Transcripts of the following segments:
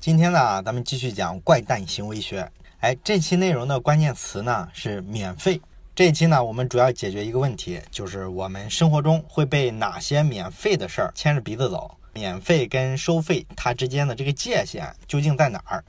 今天呢，咱们继续讲怪诞行为学。哎，这期内容的关键词呢是免费。这一期呢，我们主要解决一个问题，就是我们生活中会被哪些免费的事儿牵着鼻子走？免费跟收费它之间的这个界限究竟在哪儿？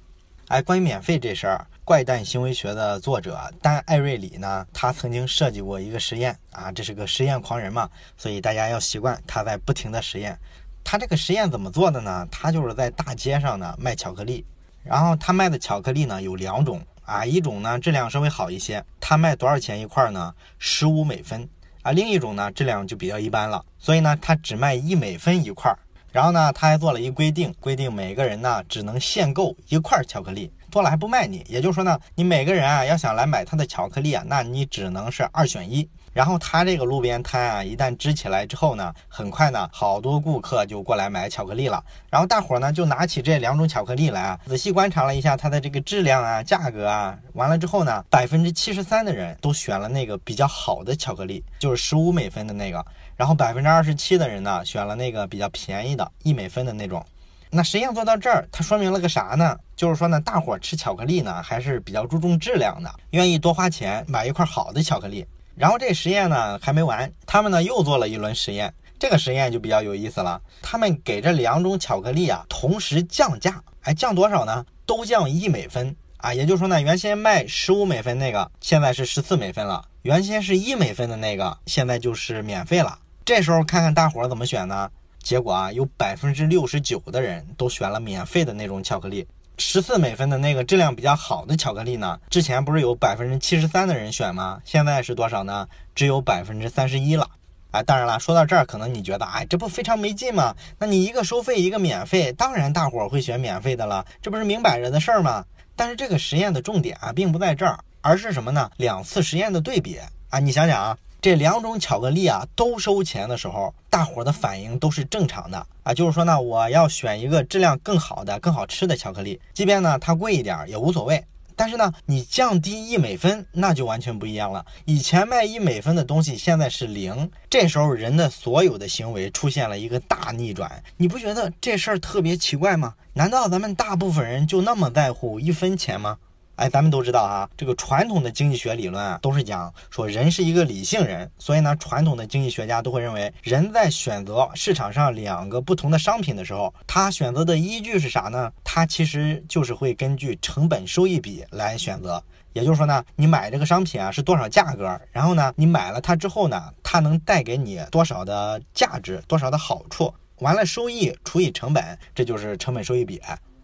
哎，关于免费这事儿，怪诞行为学的作者丹·艾瑞里呢，他曾经设计过一个实验啊，这是个实验狂人嘛，所以大家要习惯他在不停的实验。他这个实验怎么做的呢？他就是在大街上呢卖巧克力，然后他卖的巧克力呢有两种啊，一种呢质量稍微好一些，他卖多少钱一块呢？十五美分啊，另一种呢质量就比较一般了，所以呢他只卖一美分一块。然后呢他还做了一规定，规定每个人呢只能限购一块巧克力，多了还不卖你。也就是说呢，你每个人啊要想来买他的巧克力啊，那你只能是二选一。然后他这个路边摊啊，一旦支起来之后呢，很快呢，好多顾客就过来买巧克力了。然后大伙儿呢就拿起这两种巧克力来啊，仔细观察了一下它的这个质量啊、价格啊。完了之后呢，百分之七十三的人都选了那个比较好的巧克力，就是十五美分的那个。然后百分之二十七的人呢，选了那个比较便宜的一美分的那种。那实验做到这儿，它说明了个啥呢？就是说呢，大伙儿吃巧克力呢，还是比较注重质量的，愿意多花钱买一块好的巧克力。然后这实验呢还没完，他们呢又做了一轮实验。这个实验就比较有意思了，他们给这两种巧克力啊同时降价，哎，降多少呢？都降一美分啊，也就是说呢，原先卖十五美分那个，现在是十四美分了；原先是一美分的那个，现在就是免费了。这时候看看大伙儿怎么选呢？结果啊，有百分之六十九的人都选了免费的那种巧克力。十四美分的那个质量比较好的巧克力呢？之前不是有百分之七十三的人选吗？现在是多少呢？只有百分之三十一了。哎，当然了，说到这儿，可能你觉得，哎，这不非常没劲吗？那你一个收费，一个免费，当然大伙儿会选免费的了，这不是明摆着的事儿吗？但是这个实验的重点啊，并不在这儿，而是什么呢？两次实验的对比啊，你想想啊。这两种巧克力啊，都收钱的时候，大伙的反应都是正常的啊。就是说呢，我要选一个质量更好的、更好吃的巧克力，即便呢它贵一点也无所谓。但是呢，你降低一美分，那就完全不一样了。以前卖一美分的东西，现在是零，这时候人的所有的行为出现了一个大逆转。你不觉得这事儿特别奇怪吗？难道咱们大部分人就那么在乎一分钱吗？哎，咱们都知道啊，这个传统的经济学理论啊，都是讲说人是一个理性人，所以呢，传统的经济学家都会认为，人在选择市场上两个不同的商品的时候，他选择的依据是啥呢？他其实就是会根据成本收益比来选择。也就是说呢，你买这个商品啊是多少价格，然后呢，你买了它之后呢，它能带给你多少的价值，多少的好处，完了收益除以成本，这就是成本收益比。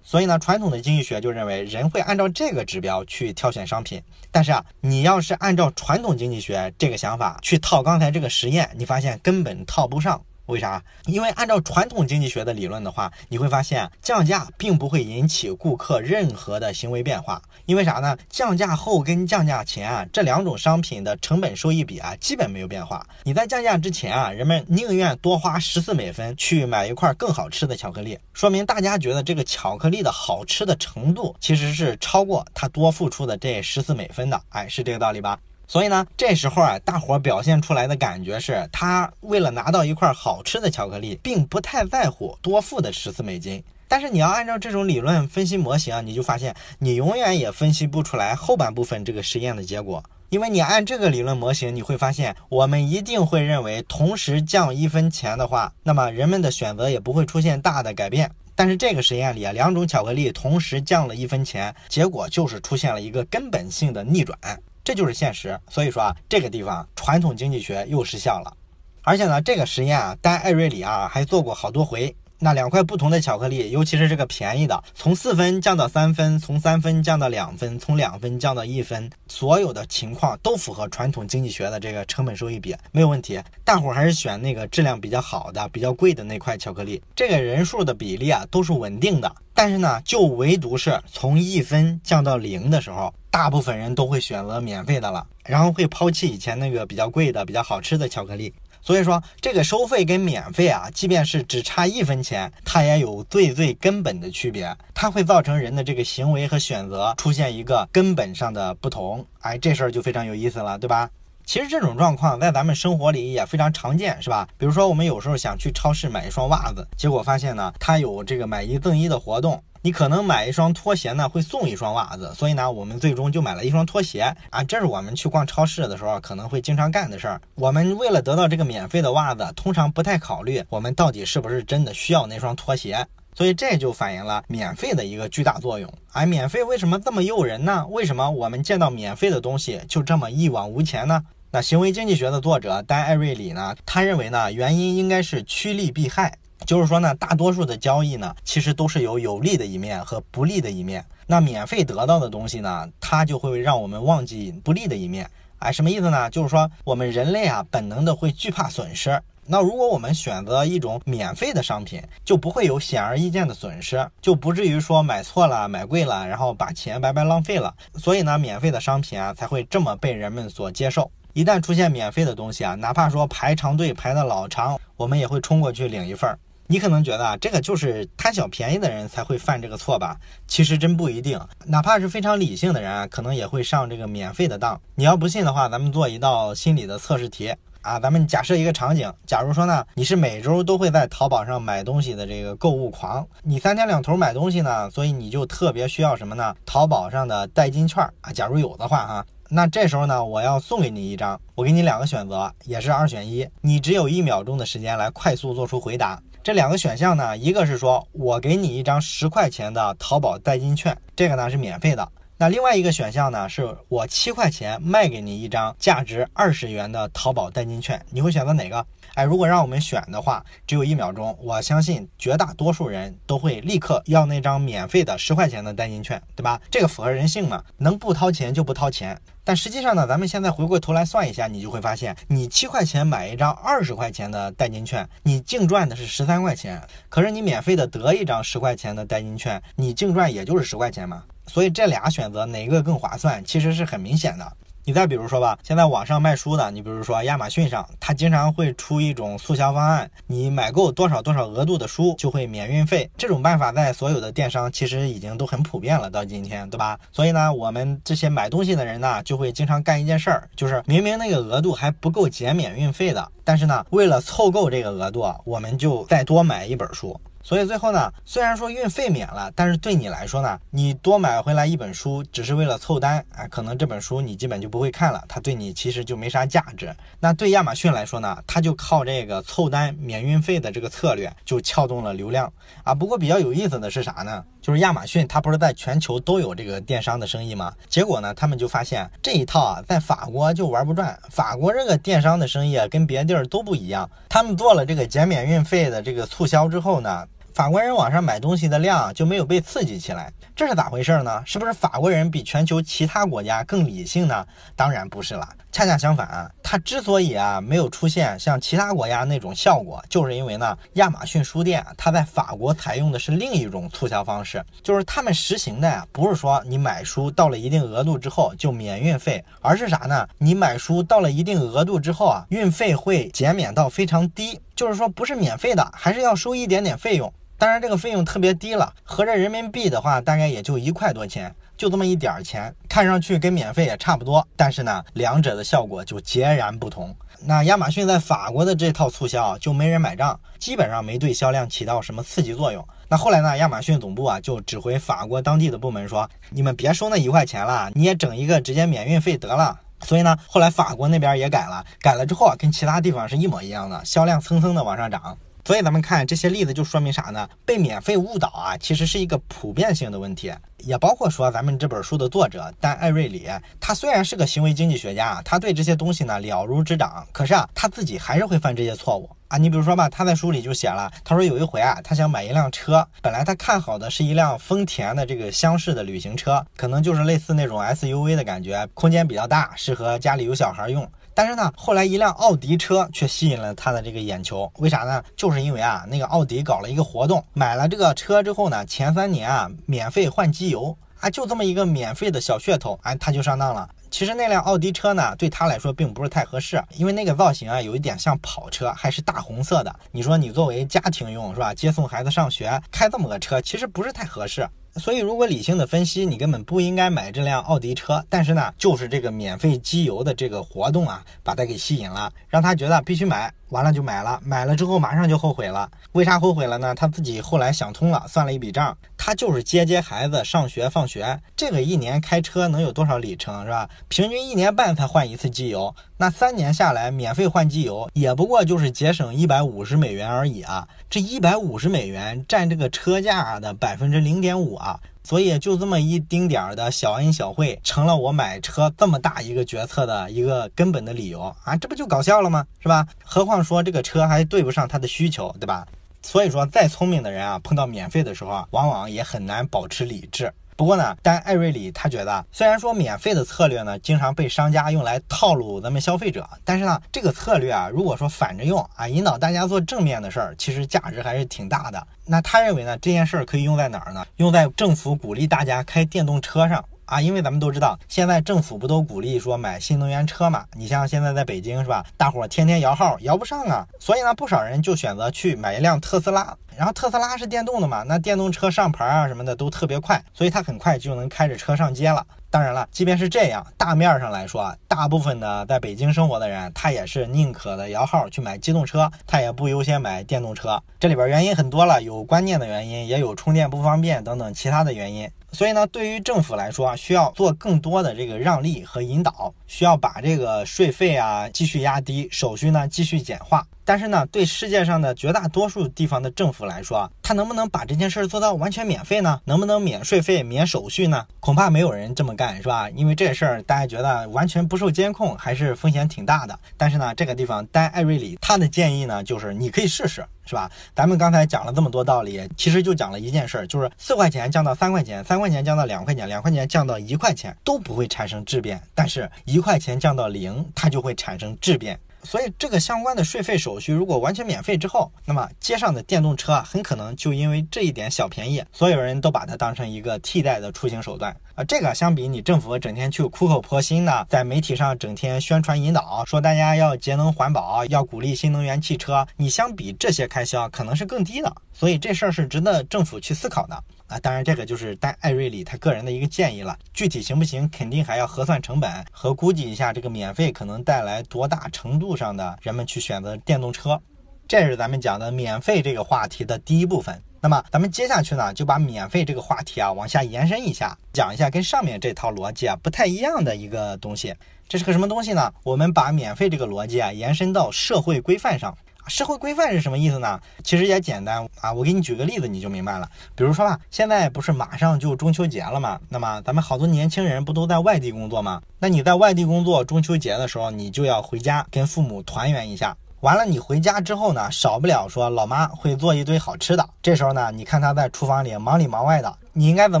所以呢，传统的经济学就认为人会按照这个指标去挑选商品。但是啊，你要是按照传统经济学这个想法去套刚才这个实验，你发现根本套不上。为啥？因为按照传统经济学的理论的话，你会发现降价并不会引起顾客任何的行为变化。因为啥呢？降价后跟降价前啊，这两种商品的成本收益比啊，基本没有变化。你在降价之前啊，人们宁愿多花十四美分去买一块更好吃的巧克力，说明大家觉得这个巧克力的好吃的程度其实是超过他多付出的这十四美分的。哎，是这个道理吧？所以呢，这时候啊，大伙表现出来的感觉是，他为了拿到一块好吃的巧克力，并不太在乎多付的十四美金。但是你要按照这种理论分析模型，你就发现你永远也分析不出来后半部分这个实验的结果，因为你按这个理论模型，你会发现我们一定会认为，同时降一分钱的话，那么人们的选择也不会出现大的改变。但是这个实验里啊，两种巧克力同时降了一分钱，结果就是出现了一个根本性的逆转。这就是现实，所以说啊，这个地方传统经济学又失效了。而且呢，这个实验啊，丹·艾瑞里啊还做过好多回。那两块不同的巧克力，尤其是这个便宜的，从四分降到三分，从三分降到两分，从两分降到一分，所有的情况都符合传统经济学的这个成本收益比，没有问题。大伙儿还是选那个质量比较好的、比较贵的那块巧克力，这个人数的比例啊都是稳定的。但是呢，就唯独是从一分降到零的时候。大部分人都会选择免费的了，然后会抛弃以前那个比较贵的、比较好吃的巧克力。所以说，这个收费跟免费啊，即便是只差一分钱，它也有最最根本的区别，它会造成人的这个行为和选择出现一个根本上的不同。哎，这事儿就非常有意思了，对吧？其实这种状况在咱们生活里也非常常见，是吧？比如说，我们有时候想去超市买一双袜子，结果发现呢，它有这个买一赠一的活动。你可能买一双拖鞋呢，会送一双袜子，所以呢，我们最终就买了一双拖鞋啊。这是我们去逛超市的时候可能会经常干的事儿。我们为了得到这个免费的袜子，通常不太考虑我们到底是不是真的需要那双拖鞋。所以这就反映了免费的一个巨大作用。哎，免费为什么这么诱人呢？为什么我们见到免费的东西就这么一往无前呢？那行为经济学的作者丹·艾瑞里呢，他认为呢，原因应该是趋利避害。就是说呢，大多数的交易呢，其实都是有有利的一面和不利的一面。那免费得到的东西呢，它就会让我们忘记不利的一面。哎，什么意思呢？就是说我们人类啊，本能的会惧怕损失。那如果我们选择一种免费的商品，就不会有显而易见的损失，就不至于说买错了、买贵了，然后把钱白白浪费了。所以呢，免费的商品啊，才会这么被人们所接受。一旦出现免费的东西啊，哪怕说排长队排的老长，我们也会冲过去领一份儿。你可能觉得啊，这个就是贪小便宜的人才会犯这个错吧？其实真不一定，哪怕是非常理性的人啊，可能也会上这个免费的当。你要不信的话，咱们做一道心理的测试题啊。咱们假设一个场景，假如说呢，你是每周都会在淘宝上买东西的这个购物狂，你三天两头买东西呢，所以你就特别需要什么呢？淘宝上的代金券啊，假如有的话哈。那这时候呢，我要送给你一张，我给你两个选择，也是二选一，你只有一秒钟的时间来快速做出回答。这两个选项呢，一个是说我给你一张十块钱的淘宝代金券，这个呢是免费的。那另外一个选项呢，是我七块钱卖给你一张价值二十元的淘宝代金券，你会选择哪个？哎，如果让我们选的话，只有一秒钟，我相信绝大多数人都会立刻要那张免费的十块钱的代金券，对吧？这个符合人性嘛？能不掏钱就不掏钱。但实际上呢，咱们现在回过头来算一下，你就会发现，你七块钱买一张二十块钱的代金券，你净赚的是十三块钱。可是你免费的得一张十块钱的代金券，你净赚也就是十块钱嘛。所以这俩选择哪个更划算，其实是很明显的。你再比如说吧，现在网上卖书的，你比如说亚马逊上，它经常会出一种促销方案，你买够多少多少额度的书就会免运费。这种办法在所有的电商其实已经都很普遍了，到今天，对吧？所以呢，我们这些买东西的人呢，就会经常干一件事儿，就是明明那个额度还不够减免运费的，但是呢，为了凑够这个额度，我们就再多买一本书。所以最后呢，虽然说运费免了，但是对你来说呢，你多买回来一本书，只是为了凑单啊，可能这本书你基本就不会看了，它对你其实就没啥价值。那对亚马逊来说呢，它就靠这个凑单免运费的这个策略，就撬动了流量啊。不过比较有意思的是啥呢？就是亚马逊它不是在全球都有这个电商的生意吗？结果呢，他们就发现这一套啊，在法国就玩不转。法国这个电商的生意啊，跟别的地儿都不一样。他们做了这个减免运费的这个促销之后呢。法国人网上买东西的量就没有被刺激起来，这是咋回事呢？是不是法国人比全球其他国家更理性呢？当然不是了，恰恰相反，它之所以啊没有出现像其他国家那种效果，就是因为呢，亚马逊书店它在法国采用的是另一种促销方式，就是他们实行的呀，不是说你买书到了一定额度之后就免运费，而是啥呢？你买书到了一定额度之后啊，运费会减免到非常低，就是说不是免费的，还是要收一点点费用。当然，这个费用特别低了，合着人民币的话，大概也就一块多钱，就这么一点儿钱，看上去跟免费也差不多。但是呢，两者的效果就截然不同。那亚马逊在法国的这套促销就没人买账，基本上没对销量起到什么刺激作用。那后来呢，亚马逊总部啊就指挥法国当地的部门说：“你们别收那一块钱了，你也整一个直接免运费得了。”所以呢，后来法国那边也改了，改了之后啊，跟其他地方是一模一样的，销量蹭蹭的往上涨。所以咱们看这些例子，就说明啥呢？被免费误导啊，其实是一个普遍性的问题，也包括说咱们这本书的作者丹·艾瑞里，他虽然是个行为经济学家，他对这些东西呢了如指掌，可是啊，他自己还是会犯这些错误啊。你比如说吧，他在书里就写了，他说有一回啊，他想买一辆车，本来他看好的是一辆丰田的这个厢式的旅行车，可能就是类似那种 SUV 的感觉，空间比较大，适合家里有小孩用。但是呢，后来一辆奥迪车却吸引了他的这个眼球，为啥呢？就是因为啊，那个奥迪搞了一个活动，买了这个车之后呢，前三年啊免费换机油啊，就这么一个免费的小噱头，哎，他就上当了。其实那辆奥迪车呢，对他来说并不是太合适，因为那个造型啊，有一点像跑车，还是大红色的。你说你作为家庭用是吧？接送孩子上学开这么个车，其实不是太合适。所以如果理性的分析，你根本不应该买这辆奥迪车。但是呢，就是这个免费机油的这个活动啊，把他给吸引了，让他觉得必须买。完了就买了，买了之后马上就后悔了。为啥后悔了呢？他自己后来想通了，算了一笔账，他就是接接孩子上学放学，这个一年开车能有多少里程是吧？平均一年半才换一次机油，那三年下来免费换机油，也不过就是节省一百五十美元而已啊！这一百五十美元占这个车价的百分之零点五啊！所以就这么一丁点儿的小恩小惠，成了我买车这么大一个决策的一个根本的理由啊！这不就搞笑了吗？是吧？何况说这个车还对不上他的需求，对吧？所以说，再聪明的人啊，碰到免费的时候啊，往往也很难保持理智。不过呢，但艾瑞里他觉得，虽然说免费的策略呢，经常被商家用来套路咱们消费者，但是呢，这个策略啊，如果说反着用啊，引导大家做正面的事儿，其实价值还是挺大的。那他认为呢，这件事儿可以用在哪儿呢？用在政府鼓励大家开电动车上。啊，因为咱们都知道，现在政府不都鼓励说买新能源车嘛？你像现在在北京是吧？大伙儿天天摇号摇不上啊，所以呢，不少人就选择去买一辆特斯拉。然后特斯拉是电动的嘛，那电动车上牌啊什么的都特别快，所以他很快就能开着车上街了。当然了，即便是这样，大面上来说，大部分的在北京生活的人，他也是宁可的摇号去买机动车，他也不优先买电动车。这里边原因很多了，有观念的原因，也有充电不方便等等其他的原因。所以呢，对于政府来说啊，需要做更多的这个让利和引导，需要把这个税费啊继续压低，手续呢继续简化。但是呢，对世界上的绝大多数地方的政府来说啊，他能不能把这件事做到完全免费呢？能不能免税费、免手续呢？恐怕没有人这么干，是吧？因为这事儿大家觉得完全不受监控，还是风险挺大的。但是呢，这个地方丹艾瑞里他的建议呢，就是你可以试试，是吧？咱们刚才讲了这么多道理，其实就讲了一件事儿，就是四块钱降到三块钱，三块钱降到两块钱，两块钱降到一块钱都不会产生质变，但是一块钱降到零，它就会产生质变。所以，这个相关的税费手续如果完全免费之后，那么街上的电动车很可能就因为这一点小便宜，所有人都把它当成一个替代的出行手段啊。这个相比你政府整天去苦口婆心的在媒体上整天宣传引导，说大家要节能环保，要鼓励新能源汽车，你相比这些开销可能是更低的。所以这事儿是值得政府去思考的。啊，当然，这个就是戴艾瑞里他个人的一个建议了。具体行不行，肯定还要核算成本和估计一下这个免费可能带来多大程度上的人们去选择电动车。这是咱们讲的免费这个话题的第一部分。那么咱们接下去呢，就把免费这个话题啊往下延伸一下，讲一下跟上面这套逻辑啊不太一样的一个东西。这是个什么东西呢？我们把免费这个逻辑啊延伸到社会规范上。社会规范是什么意思呢？其实也简单啊，我给你举个例子你就明白了。比如说吧，现在不是马上就中秋节了吗？那么咱们好多年轻人不都在外地工作吗？那你在外地工作，中秋节的时候你就要回家跟父母团圆一下。完了，你回家之后呢，少不了说老妈会做一堆好吃的。这时候呢，你看她在厨房里忙里忙外的，你应该怎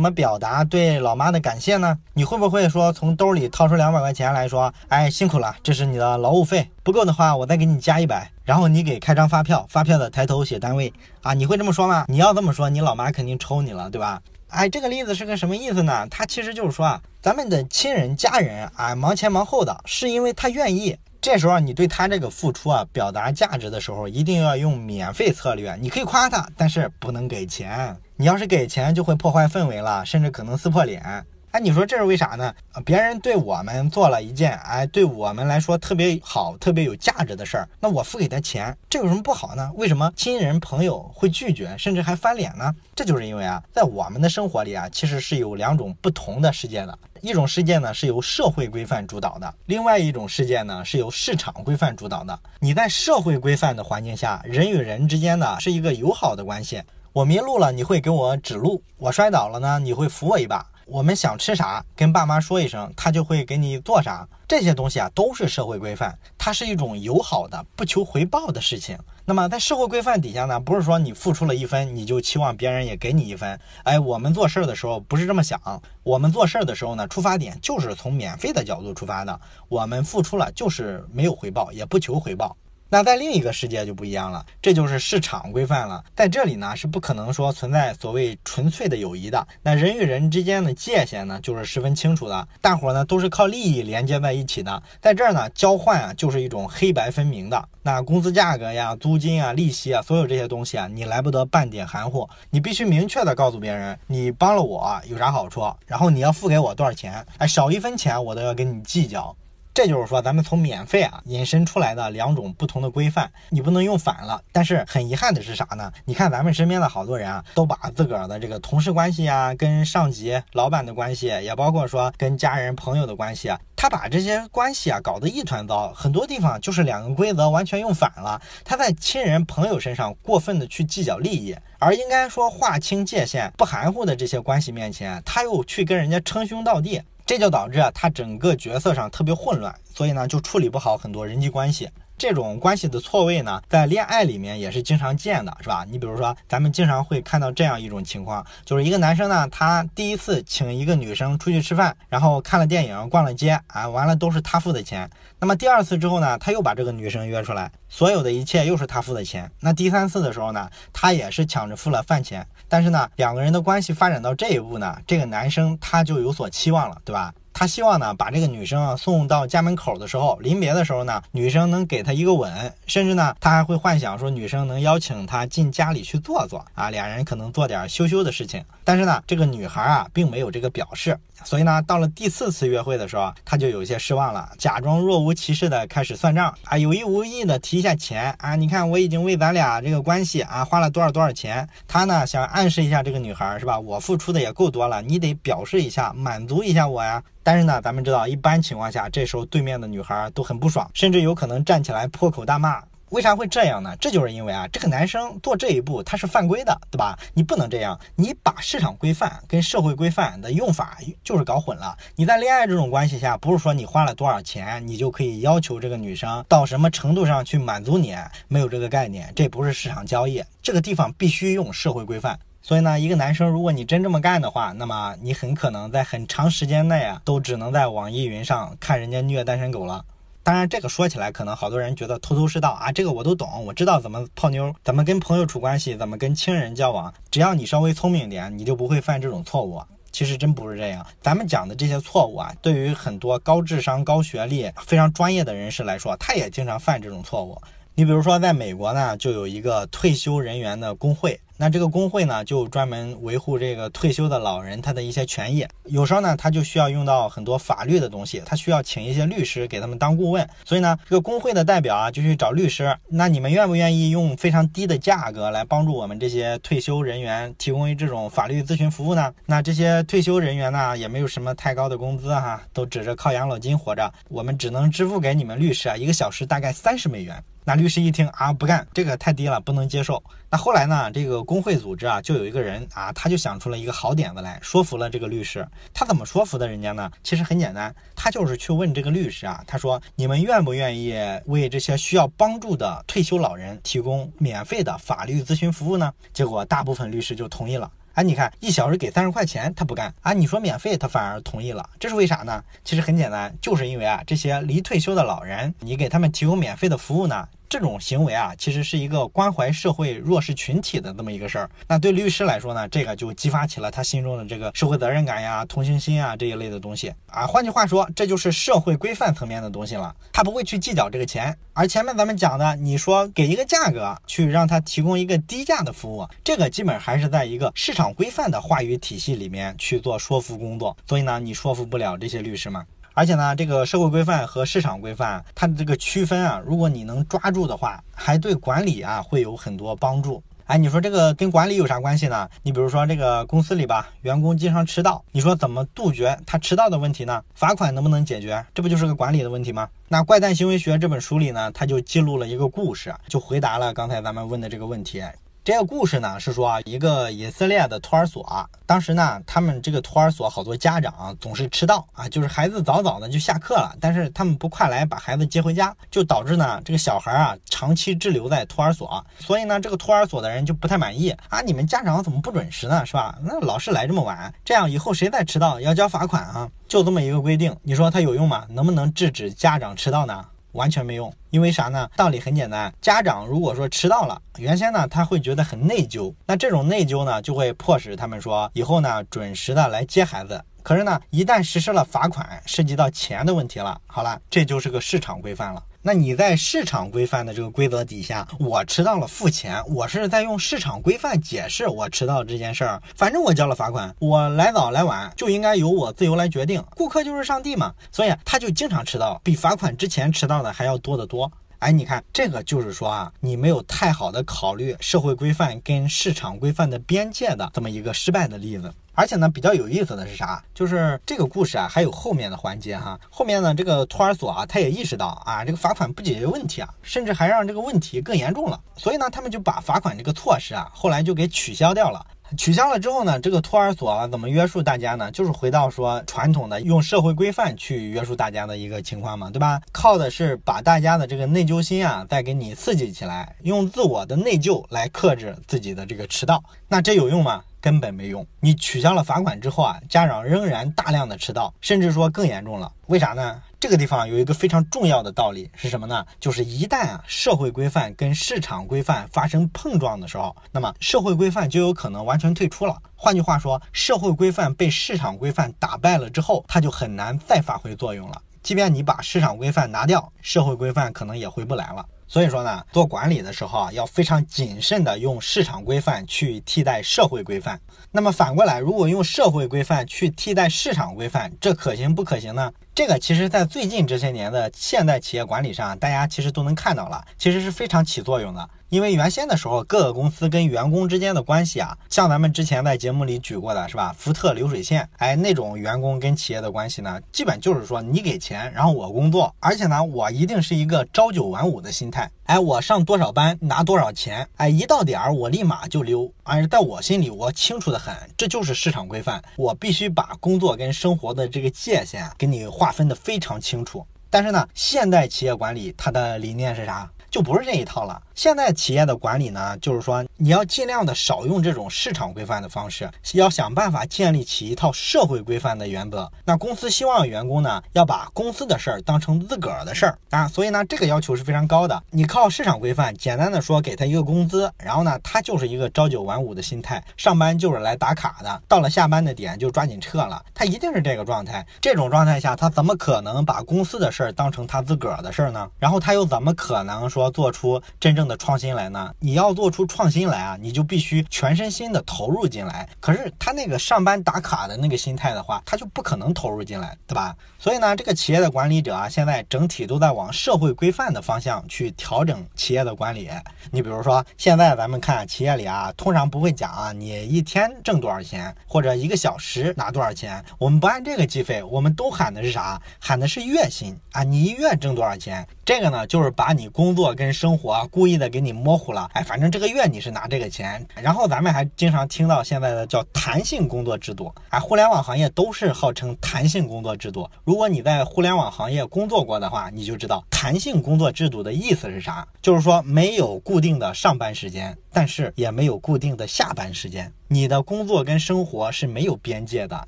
么表达对老妈的感谢呢？你会不会说从兜里掏出两百块钱来说，哎，辛苦了，这是你的劳务费，不够的话我再给你加一百，然后你给开张发票，发票的抬头写单位啊？你会这么说吗？你要这么说，你老妈肯定抽你了，对吧？哎，这个例子是个什么意思呢？它其实就是说啊，咱们的亲人家人啊，忙前忙后的，是因为他愿意。这时候你对他这个付出啊，表达价值的时候，一定要用免费策略。你可以夸他，但是不能给钱。你要是给钱，就会破坏氛围了，甚至可能撕破脸。哎，你说这是为啥呢？别人对我们做了一件哎，对我们来说特别好、特别有价值的事儿，那我付给他钱，这有什么不好呢？为什么亲人朋友会拒绝，甚至还翻脸呢？这就是因为啊，在我们的生活里啊，其实是有两种不同的世界的。一种世界呢是由社会规范主导的，另外一种世界呢是由市场规范主导的。你在社会规范的环境下，人与人之间呢是一个友好的关系。我迷路了，你会给我指路；我摔倒了呢，你会扶我一把。我们想吃啥，跟爸妈说一声，他就会给你做啥。这些东西啊，都是社会规范，它是一种友好的、不求回报的事情。那么在社会规范底下呢，不是说你付出了一分，你就期望别人也给你一分。哎，我们做事儿的时候不是这么想，我们做事儿的时候呢，出发点就是从免费的角度出发的。我们付出了就是没有回报，也不求回报。那在另一个世界就不一样了，这就是市场规范了。在这里呢，是不可能说存在所谓纯粹的友谊的。那人与人之间的界限呢，就是十分清楚的。大伙呢都是靠利益连接在一起的，在这儿呢，交换啊就是一种黑白分明的。那工资价格呀、租金啊、利息啊，所有这些东西啊，你来不得半点含糊，你必须明确的告诉别人，你帮了我有啥好处，然后你要付给我多少钱，哎，少一分钱我都要跟你计较。这就是说，咱们从免费啊引申出来的两种不同的规范，你不能用反了。但是很遗憾的是啥呢？你看咱们身边的好多人啊，都把自个儿的这个同事关系啊、跟上级、老板的关系，也包括说跟家人、朋友的关系啊，他把这些关系啊搞得一团糟。很多地方就是两个规则完全用反了。他在亲人、朋友身上过分的去计较利益，而应该说划清界限、不含糊的这些关系面前，他又去跟人家称兄道弟。这就导致啊，他整个角色上特别混乱，所以呢，就处理不好很多人际关系。这种关系的错位呢，在恋爱里面也是经常见的，是吧？你比如说，咱们经常会看到这样一种情况，就是一个男生呢，他第一次请一个女生出去吃饭，然后看了电影、逛了街，啊，完了都是他付的钱。那么第二次之后呢，他又把这个女生约出来，所有的一切又是他付的钱。那第三次的时候呢，他也是抢着付了饭钱。但是呢，两个人的关系发展到这一步呢，这个男生他就有所期望了，对吧？他希望呢，把这个女生啊送到家门口的时候，临别的时候呢，女生能给他一个吻，甚至呢，他还会幻想说女生能邀请他进家里去坐坐啊，俩人可能做点羞羞的事情。但是呢，这个女孩啊，并没有这个表示，所以呢，到了第四次约会的时候，他就有些失望了，假装若无其事的开始算账啊，有意无意的提一下钱啊，你看我已经为咱俩这个关系啊花了多少多少钱。他呢想暗示一下这个女孩是吧，我付出的也够多了，你得表示一下，满足一下我呀。但是呢，咱们知道，一般情况下，这时候对面的女孩都很不爽，甚至有可能站起来破口大骂。为啥会这样呢？这就是因为啊，这个男生做这一步他是犯规的，对吧？你不能这样，你把市场规范跟社会规范的用法就是搞混了。你在恋爱这种关系下，不是说你花了多少钱，你就可以要求这个女生到什么程度上去满足你，没有这个概念，这不是市场交易，这个地方必须用社会规范。所以呢，一个男生，如果你真这么干的话，那么你很可能在很长时间内啊，都只能在网易云上看人家虐单身狗了。当然，这个说起来可能好多人觉得头头是道啊，这个我都懂，我知道怎么泡妞，怎么跟朋友处关系，怎么跟亲人交往。只要你稍微聪明点，你就不会犯这种错误。其实真不是这样，咱们讲的这些错误啊，对于很多高智商、高学历、非常专业的人士来说，他也经常犯这种错误。你比如说，在美国呢，就有一个退休人员的工会。那这个工会呢，就专门维护这个退休的老人他的一些权益。有时候呢，他就需要用到很多法律的东西，他需要请一些律师给他们当顾问。所以呢，这个工会的代表啊，就去找律师。那你们愿不愿意用非常低的价格来帮助我们这些退休人员提供这种法律咨询服务呢？那这些退休人员呢，也没有什么太高的工资哈，都指着靠养老金活着。我们只能支付给你们律师啊，一个小时大概三十美元。那律师一听啊，不干，这个太低了，不能接受。那后来呢，这个工会组织啊，就有一个人啊，他就想出了一个好点子来，说服了这个律师。他怎么说服的人家呢？其实很简单，他就是去问这个律师啊，他说：“你们愿不愿意为这些需要帮助的退休老人提供免费的法律咨询服务呢？”结果大部分律师就同意了。啊，你看一小时给三十块钱，他不干啊。你说免费，他反而同意了，这是为啥呢？其实很简单，就是因为啊，这些离退休的老人，你给他们提供免费的服务呢。这种行为啊，其实是一个关怀社会弱势群体的这么一个事儿。那对律师来说呢，这个就激发起了他心中的这个社会责任感呀、同情心啊这一类的东西啊。换句话说，这就是社会规范层面的东西了。他不会去计较这个钱。而前面咱们讲的，你说给一个价格去让他提供一个低价的服务，这个基本还是在一个市场规范的话语体系里面去做说服工作。所以呢，你说服不了这些律师嘛。而且呢，这个社会规范和市场规范，它的这个区分啊，如果你能抓住的话，还对管理啊会有很多帮助。哎，你说这个跟管理有啥关系呢？你比如说这个公司里吧，员工经常迟到，你说怎么杜绝他迟到的问题呢？罚款能不能解决？这不就是个管理的问题吗？那《怪诞行为学》这本书里呢，他就记录了一个故事，就回答了刚才咱们问的这个问题。这个故事呢是说啊，一个以色列的托儿所，当时呢，他们这个托儿所好多家长总是迟到啊，就是孩子早早的就下课了，但是他们不快来把孩子接回家，就导致呢这个小孩啊长期滞留在托儿所，所以呢这个托儿所的人就不太满意啊，你们家长怎么不准时呢？是吧？那老是来这么晚，这样以后谁再迟到要交罚款啊，就这么一个规定，你说它有用吗？能不能制止家长迟到呢？完全没用。因为啥呢？道理很简单，家长如果说迟到了，原先呢他会觉得很内疚，那这种内疚呢就会迫使他们说以后呢准时的来接孩子。可是呢，一旦实施了罚款，涉及到钱的问题了，好了，这就是个市场规范了。那你在市场规范的这个规则底下，我迟到了付钱，我是在用市场规范解释我迟到这件事儿。反正我交了罚款，我来早来晚就应该由我自由来决定。顾客就是上帝嘛，所以他就经常迟到，比罚款之前迟到的还要多得多。哎，你看这个就是说啊，你没有太好的考虑社会规范跟市场规范的边界的这么一个失败的例子。而且呢，比较有意思的是啥？就是这个故事啊，还有后面的环节哈。后面呢，这个托儿所啊，他也意识到啊，这个罚款不解决问题啊，甚至还让这个问题更严重了。所以呢，他们就把罚款这个措施啊，后来就给取消掉了。取消了之后呢，这个托儿所怎么约束大家呢？就是回到说传统的用社会规范去约束大家的一个情况嘛，对吧？靠的是把大家的这个内疚心啊，再给你刺激起来，用自我的内疚来克制自己的这个迟到。那这有用吗？根本没用。你取消了罚款之后啊，家长仍然大量的迟到，甚至说更严重了。为啥呢？这个地方有一个非常重要的道理是什么呢？就是一旦啊社会规范跟市场规范发生碰撞的时候，那么社会规范就有可能完全退出了。换句话说，社会规范被市场规范打败了之后，它就很难再发挥作用了。即便你把市场规范拿掉，社会规范可能也回不来了。所以说呢，做管理的时候啊，要非常谨慎的用市场规范去替代社会规范。那么反过来，如果用社会规范去替代市场规范，这可行不可行呢？这个其实，在最近这些年的现代企业管理上，大家其实都能看到了，其实是非常起作用的。因为原先的时候，各个公司跟员工之间的关系啊，像咱们之前在节目里举过的是吧？福特流水线，哎，那种员工跟企业的关系呢，基本就是说你给钱，然后我工作，而且呢，我一定是一个朝九晚五的心态。哎，我上多少班拿多少钱，哎，一到点儿我立马就溜。而在我心里，我清楚的很，这就是市场规范，我必须把工作跟生活的这个界限给你划划分的非常清楚。但是呢，现代企业管理它的理念是啥？就不是这一套了。现在企业的管理呢，就是说你要尽量的少用这种市场规范的方式，要想办法建立起一套社会规范的原则。那公司希望员工呢，要把公司的事儿当成自个儿的事儿啊，所以呢，这个要求是非常高的。你靠市场规范，简单的说，给他一个工资，然后呢，他就是一个朝九晚五的心态，上班就是来打卡的，到了下班的点就抓紧撤了，他一定是这个状态。这种状态下，他怎么可能把公司的事儿当成他自个儿的事儿呢？然后他又怎么可能说做出真正的创新来呢？你要做出创新来啊，你就必须全身心的投入进来。可是他那个上班打卡的那个心态的话，他就不可能投入进来，对吧？所以呢，这个企业的管理者啊，现在整体都在往社会规范的方向去调整企业的管理。你比如说，现在咱们看企业里啊，通常不会讲啊，你一天挣多少钱，或者一个小时拿多少钱，我们不按这个计费，我们都喊的是啥？喊的是月薪啊，你一月挣多少钱？这个呢，就是把你工作跟生活故意的给你模糊了。哎，反正这个月你是拿这个钱。然后咱们还经常听到现在的叫弹性工作制度。哎，互联网行业都是号称弹性工作制度。如果你在互联网行业工作过的话，你就知道弹性工作制度的意思是啥。就是说没有固定的上班时间，但是也没有固定的下班时间。你的工作跟生活是没有边界的，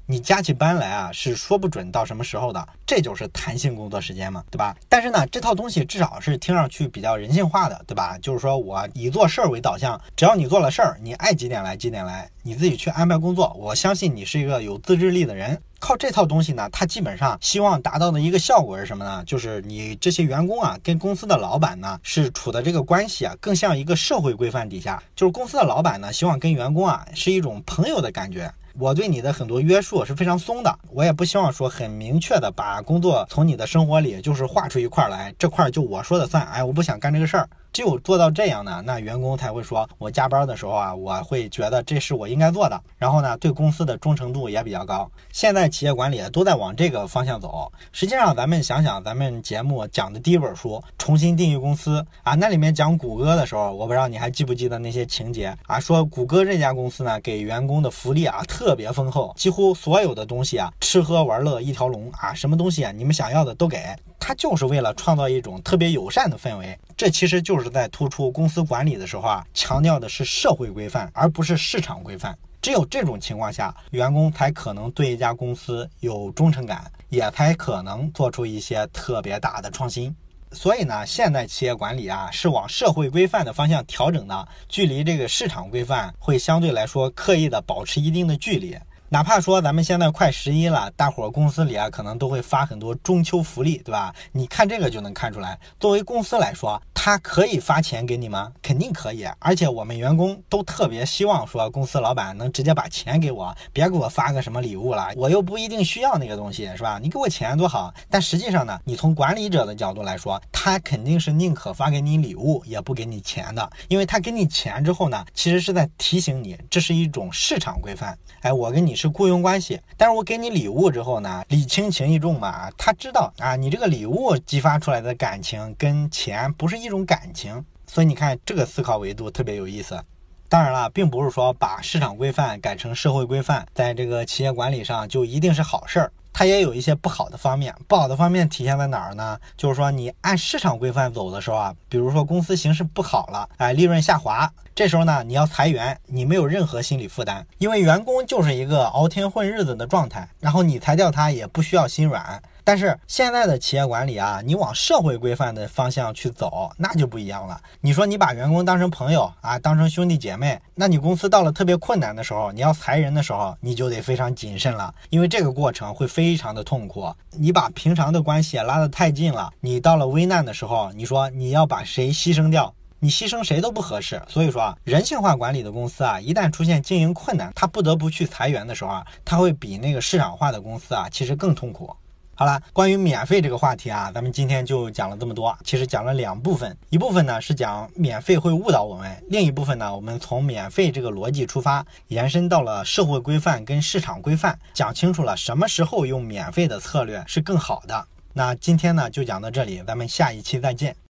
你加起班来啊，是说不准到什么时候的，这就是弹性工作时间嘛，对吧？但是呢，这套东西至少是听上去比较人性化的，对吧？就是说我以做事儿为导向，只要你做了事儿，你爱几点来几点来，你自己去安排工作，我相信你是一个有自制力的人。靠这套东西呢，它基本上希望达到的一个效果是什么呢？就是你这些员工啊，跟公司的老板呢是处的这个关系啊，更像一个社会规范底下。就是公司的老板呢，希望跟员工啊是一种朋友的感觉。我对你的很多约束是非常松的，我也不希望说很明确的把工作从你的生活里就是划出一块来，这块就我说的算。哎，我不想干这个事儿。只有做到这样呢，那员工才会说，我加班的时候啊，我会觉得这是我应该做的。然后呢，对公司的忠诚度也比较高。现在企业管理都在往这个方向走。实际上，咱们想想，咱们节目讲的第一本书《重新定义公司》啊，那里面讲谷歌的时候，我不知道你还记不记得那些情节啊？说谷歌这家公司呢，给员工的福利啊特别丰厚，几乎所有的东西啊，吃喝玩乐一条龙啊，什么东西啊，你们想要的都给。他就是为了创造一种特别友善的氛围，这其实就是在突出公司管理的时候啊，强调的是社会规范，而不是市场规范。只有这种情况下，员工才可能对一家公司有忠诚感，也才可能做出一些特别大的创新。所以呢，现代企业管理啊是往社会规范的方向调整的，距离这个市场规范会相对来说刻意的保持一定的距离。哪怕说咱们现在快十一了，大伙儿公司里啊可能都会发很多中秋福利，对吧？你看这个就能看出来，作为公司来说。他可以发钱给你吗？肯定可以，而且我们员工都特别希望说，公司老板能直接把钱给我，别给我发个什么礼物了，我又不一定需要那个东西，是吧？你给我钱多好。但实际上呢，你从管理者的角度来说，他肯定是宁可发给你礼物，也不给你钱的，因为他给你钱之后呢，其实是在提醒你，这是一种市场规范。哎，我跟你是雇佣关系，但是我给你礼物之后呢，礼轻情意重嘛，他知道啊，你这个礼物激发出来的感情跟钱不是一。种感情，所以你看这个思考维度特别有意思。当然了，并不是说把市场规范改成社会规范，在这个企业管理上就一定是好事儿。它也有一些不好的方面。不好的方面体现在哪儿呢？就是说你按市场规范走的时候啊，比如说公司形势不好了，哎，利润下滑，这时候呢你要裁员，你没有任何心理负担，因为员工就是一个熬天混日子的状态，然后你裁掉他也不需要心软。但是现在的企业管理啊，你往社会规范的方向去走，那就不一样了。你说你把员工当成朋友啊，当成兄弟姐妹，那你公司到了特别困难的时候，你要裁人的时候，你就得非常谨慎了，因为这个过程会非常的痛苦。你把平常的关系拉得太近了，你到了危难的时候，你说你要把谁牺牲掉，你牺牲谁都不合适。所以说啊，人性化管理的公司啊，一旦出现经营困难，他不得不去裁员的时候啊，他会比那个市场化的公司啊，其实更痛苦。好了，关于免费这个话题啊，咱们今天就讲了这么多。其实讲了两部分，一部分呢是讲免费会误导我们，另一部分呢，我们从免费这个逻辑出发，延伸到了社会规范跟市场规范，讲清楚了什么时候用免费的策略是更好的。那今天呢就讲到这里，咱们下一期再见。